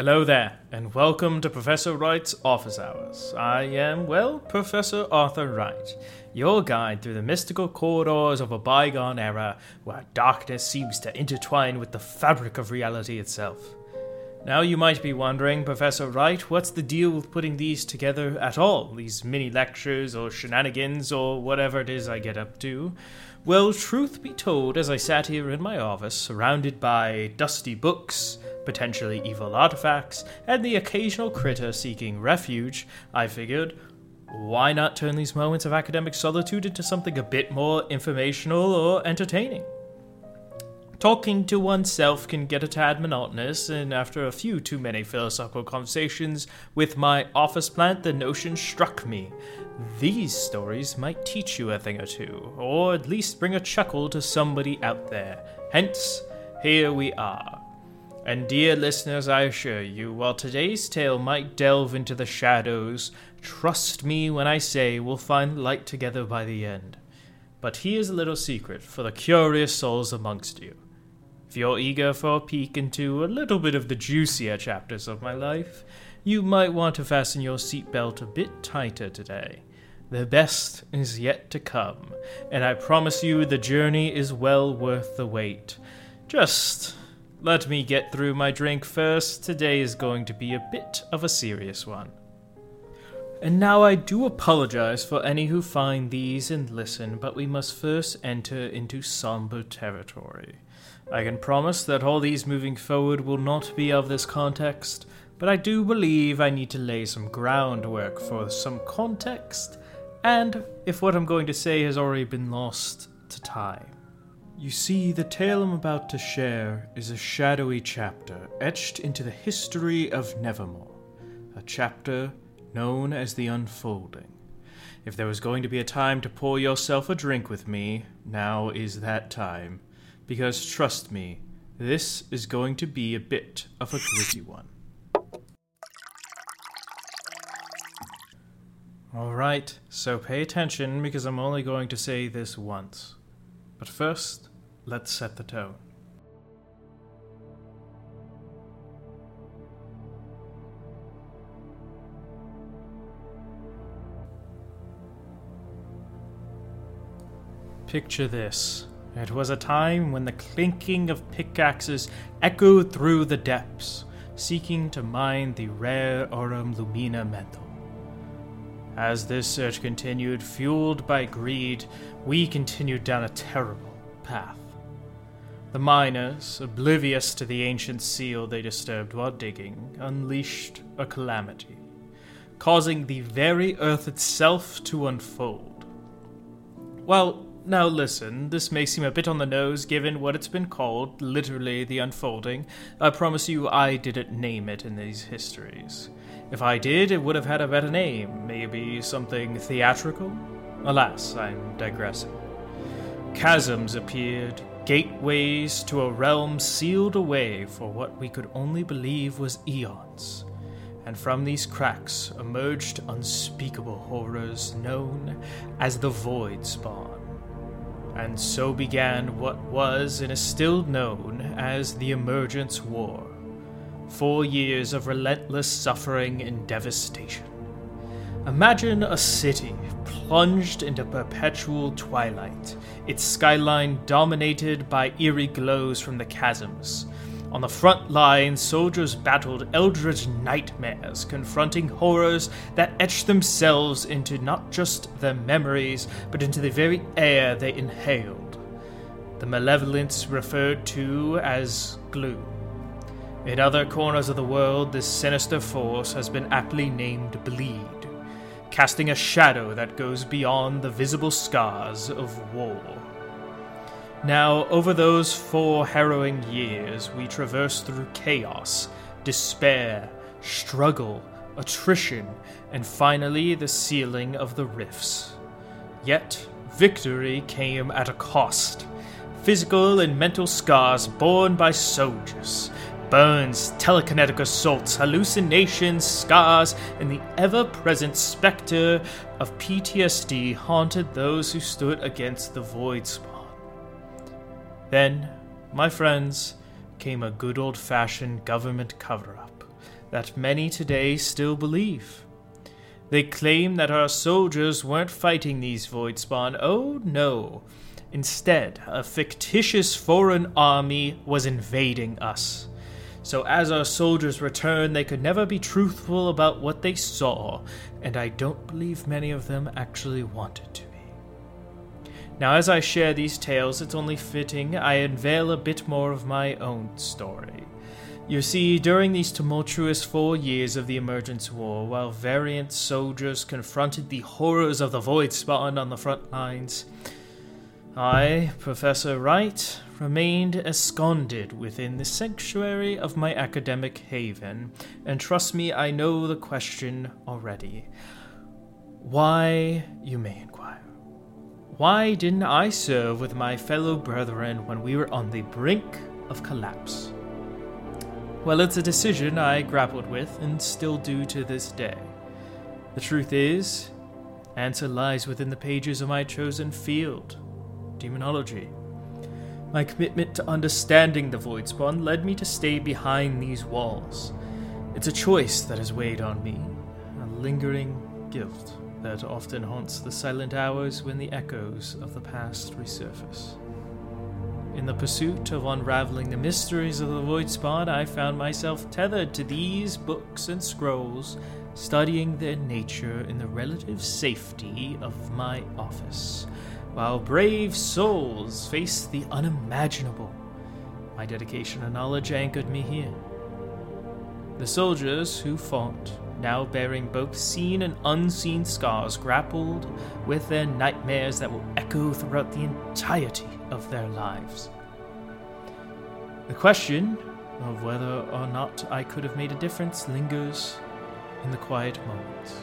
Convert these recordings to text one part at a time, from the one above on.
Hello there, and welcome to Professor Wright's Office Hours. I am, well, Professor Arthur Wright, your guide through the mystical corridors of a bygone era where darkness seems to intertwine with the fabric of reality itself. Now you might be wondering, Professor Wright, what's the deal with putting these together at all? These mini lectures or shenanigans or whatever it is I get up to? Well, truth be told, as I sat here in my office, surrounded by dusty books, potentially evil artifacts, and the occasional critter seeking refuge, I figured, why not turn these moments of academic solitude into something a bit more informational or entertaining? Talking to oneself can get a tad monotonous, and after a few too many philosophical conversations with my office plant, the notion struck me. These stories might teach you a thing or two, or at least bring a chuckle to somebody out there. Hence, here we are. And dear listeners, I assure you, while today's tale might delve into the shadows, trust me when I say we'll find light together by the end. But here's a little secret for the curious souls amongst you. If you're eager for a peek into a little bit of the juicier chapters of my life, you might want to fasten your seatbelt a bit tighter today. The best is yet to come, and I promise you the journey is well worth the wait. Just let me get through my drink first. Today is going to be a bit of a serious one. And now I do apologize for any who find these and listen, but we must first enter into somber territory. I can promise that all these moving forward will not be of this context, but I do believe I need to lay some groundwork for some context, and if what I'm going to say has already been lost to time. You see, the tale I'm about to share is a shadowy chapter etched into the history of Nevermore, a chapter known as the Unfolding. If there was going to be a time to pour yourself a drink with me, now is that time because trust me, this is going to be a bit of a gritty one. Alright, so pay attention because I'm only going to say this once. But first, let's set the tone. Picture this it was a time when the clinking of pickaxes echoed through the depths, seeking to mine the rare Aurum Lumina metal. As this search continued, fueled by greed, we continued down a terrible path. The miners, oblivious to the ancient seal they disturbed while digging, unleashed a calamity, causing the very earth itself to unfold. Well, now, listen, this may seem a bit on the nose given what it's been called, literally the unfolding. I promise you I didn't name it in these histories. If I did, it would have had a better name, maybe something theatrical? Alas, I'm digressing. Chasms appeared, gateways to a realm sealed away for what we could only believe was eons. And from these cracks emerged unspeakable horrors known as the Void Spawn. And so began what was and is still known as the Emergence War. Four years of relentless suffering and devastation. Imagine a city plunged into perpetual twilight, its skyline dominated by eerie glows from the chasms, on the front line, soldiers battled eldritch nightmares, confronting horrors that etched themselves into not just their memories, but into the very air they inhaled. The malevolence referred to as gloom. In other corners of the world, this sinister force has been aptly named Bleed, casting a shadow that goes beyond the visible scars of war. Now, over those four harrowing years, we traversed through chaos, despair, struggle, attrition, and finally the sealing of the rifts. Yet, victory came at a cost. Physical and mental scars borne by soldiers, burns, telekinetic assaults, hallucinations, scars, and the ever present specter of PTSD haunted those who stood against the Void Spawn. Then, my friends, came a good old fashioned government cover up, that many today still believe. They claim that our soldiers weren't fighting these void spawn. Oh no. Instead, a fictitious foreign army was invading us. So, as our soldiers returned, they could never be truthful about what they saw, and I don't believe many of them actually wanted to. Now, as I share these tales, it's only fitting I unveil a bit more of my own story. You see, during these tumultuous four years of the Emergence War, while variant soldiers confronted the horrors of the Void Spawn on the front lines, I, Professor Wright, remained ensconced within the sanctuary of my academic haven, and trust me, I know the question already. Why, you may why didn't I serve with my fellow brethren when we were on the brink of collapse? Well, it's a decision I grappled with and still do to this day. The truth is, answer lies within the pages of my chosen field, demonology. My commitment to understanding the Voidspawn led me to stay behind these walls. It's a choice that has weighed on me, a lingering guilt that often haunts the silent hours when the echoes of the past resurface. In the pursuit of unraveling the mysteries of the Void Spawn, I found myself tethered to these books and scrolls, studying their nature in the relative safety of my office while brave souls face the unimaginable. My dedication and knowledge anchored me here. The soldiers who fought, now bearing both seen and unseen scars, grappled with their nightmares that will echo throughout the entirety of their lives. The question of whether or not I could have made a difference lingers in the quiet moments.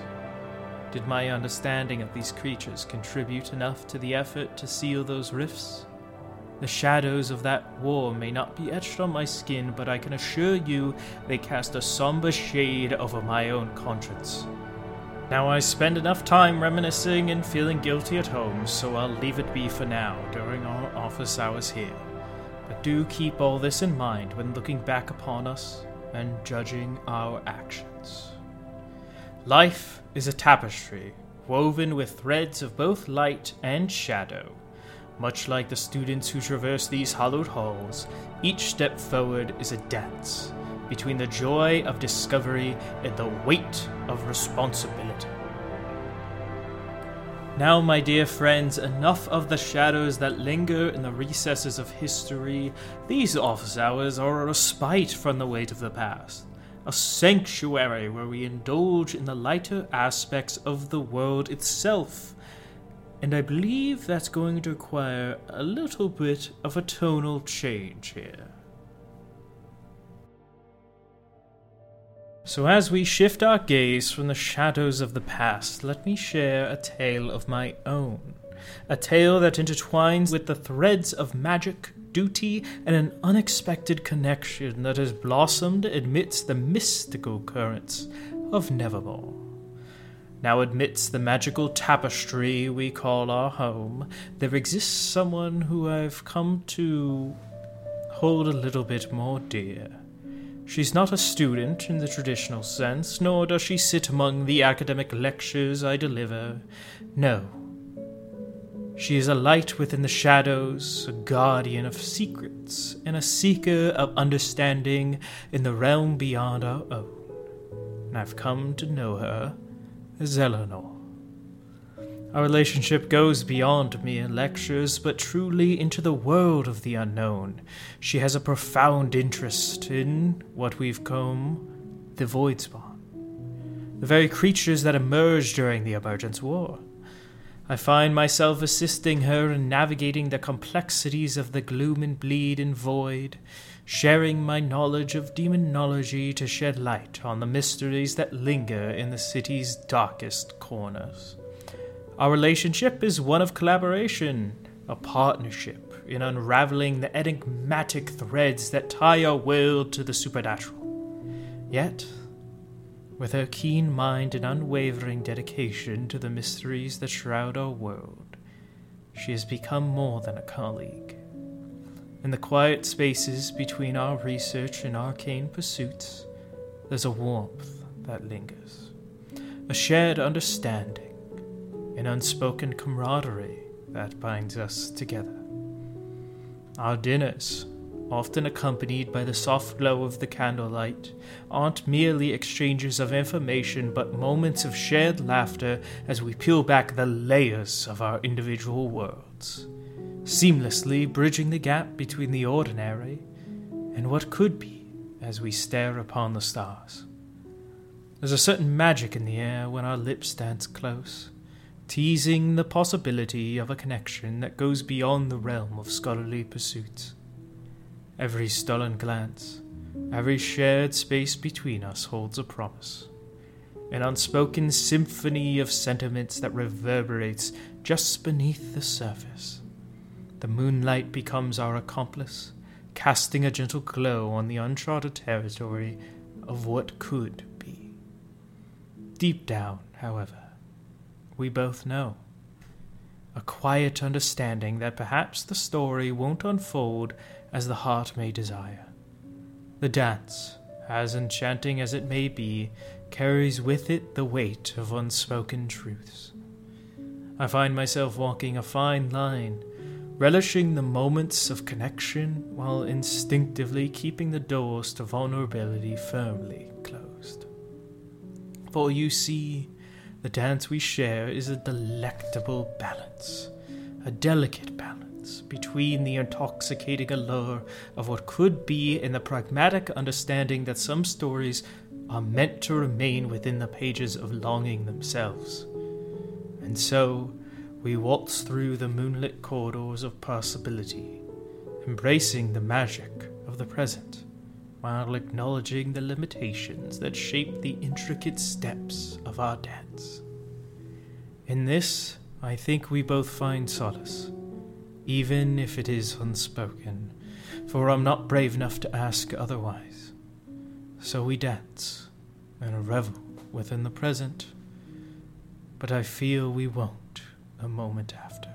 Did my understanding of these creatures contribute enough to the effort to seal those rifts? The shadows of that war may not be etched on my skin, but I can assure you they cast a somber shade over my own conscience. Now, I spend enough time reminiscing and feeling guilty at home, so I'll leave it be for now during our office hours here. But do keep all this in mind when looking back upon us and judging our actions. Life is a tapestry woven with threads of both light and shadow. Much like the students who traverse these hollowed halls, each step forward is a dance between the joy of discovery and the weight of responsibility. Now, my dear friends, enough of the shadows that linger in the recesses of history. These office hours are a respite from the weight of the past a sanctuary where we indulge in the lighter aspects of the world itself. And I believe that's going to require a little bit of a tonal change here. So, as we shift our gaze from the shadows of the past, let me share a tale of my own. A tale that intertwines with the threads of magic, duty, and an unexpected connection that has blossomed amidst the mystical currents of Nevermore. Now, amidst the magical tapestry we call our home, there exists someone who I've come to hold a little bit more dear. She's not a student in the traditional sense, nor does she sit among the academic lectures I deliver. No, she is a light within the shadows, a guardian of secrets, and a seeker of understanding in the realm beyond our own. And I've come to know her as Eleanor. Our relationship goes beyond mere lectures, but truly into the world of the unknown. She has a profound interest in what we've come the Voidspawn, the very creatures that emerged during the Emergence War. I find myself assisting her in navigating the complexities of the gloom and bleed and void, sharing my knowledge of demonology to shed light on the mysteries that linger in the city's darkest corners. Our relationship is one of collaboration, a partnership in unraveling the enigmatic threads that tie our world to the supernatural. Yet, with her keen mind and unwavering dedication to the mysteries that shroud our world, she has become more than a colleague. In the quiet spaces between our research and arcane pursuits, there's a warmth that lingers, a shared understanding, an unspoken camaraderie that binds us together. Our dinners, often accompanied by the soft glow of the candlelight, aren't merely exchanges of information but moments of shared laughter as we peel back the layers of our individual worlds, seamlessly bridging the gap between the ordinary and what could be as we stare upon the stars. There's a certain magic in the air when our lips dance close, teasing the possibility of a connection that goes beyond the realm of scholarly pursuits. Every stolen glance, every shared space between us holds a promise, an unspoken symphony of sentiments that reverberates just beneath the surface. The moonlight becomes our accomplice, casting a gentle glow on the uncharted territory of what could be. Deep down, however, we both know. A quiet understanding that perhaps the story won't unfold as the heart may desire. The dance, as enchanting as it may be, carries with it the weight of unspoken truths. I find myself walking a fine line relishing the moments of connection while instinctively keeping the doors to vulnerability firmly closed. For you see, the dance we share is a delectable balance, a delicate balance between the intoxicating allure of what could be and the pragmatic understanding that some stories are meant to remain within the pages of longing themselves. And so, we waltz through the moonlit corridors of possibility, embracing the magic of the present, while acknowledging the limitations that shape the intricate steps of our dance. In this, I think we both find solace, even if it is unspoken, for I'm not brave enough to ask otherwise. So we dance and revel within the present, but I feel we won't a moment after.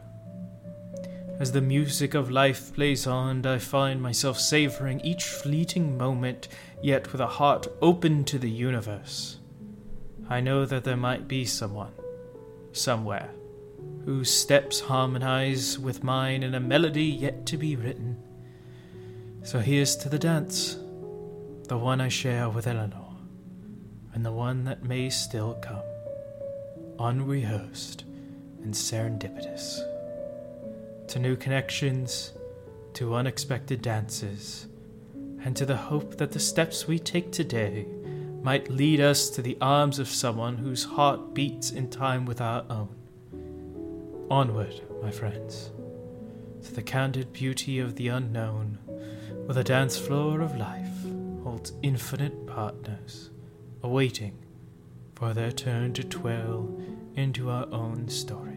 As the music of life plays on, I find myself savoring each fleeting moment, yet with a heart open to the universe. I know that there might be someone, somewhere, whose steps harmonize with mine in a melody yet to be written. So here's to the dance, the one I share with Eleanor, and the one that may still come, unrehearsed and serendipitous. To new connections, to unexpected dances, and to the hope that the steps we take today might lead us to the arms of someone whose heart beats in time with our own. Onward, my friends, to the candid beauty of the unknown, where the dance floor of life holds infinite partners, awaiting for their turn to twirl into our own story.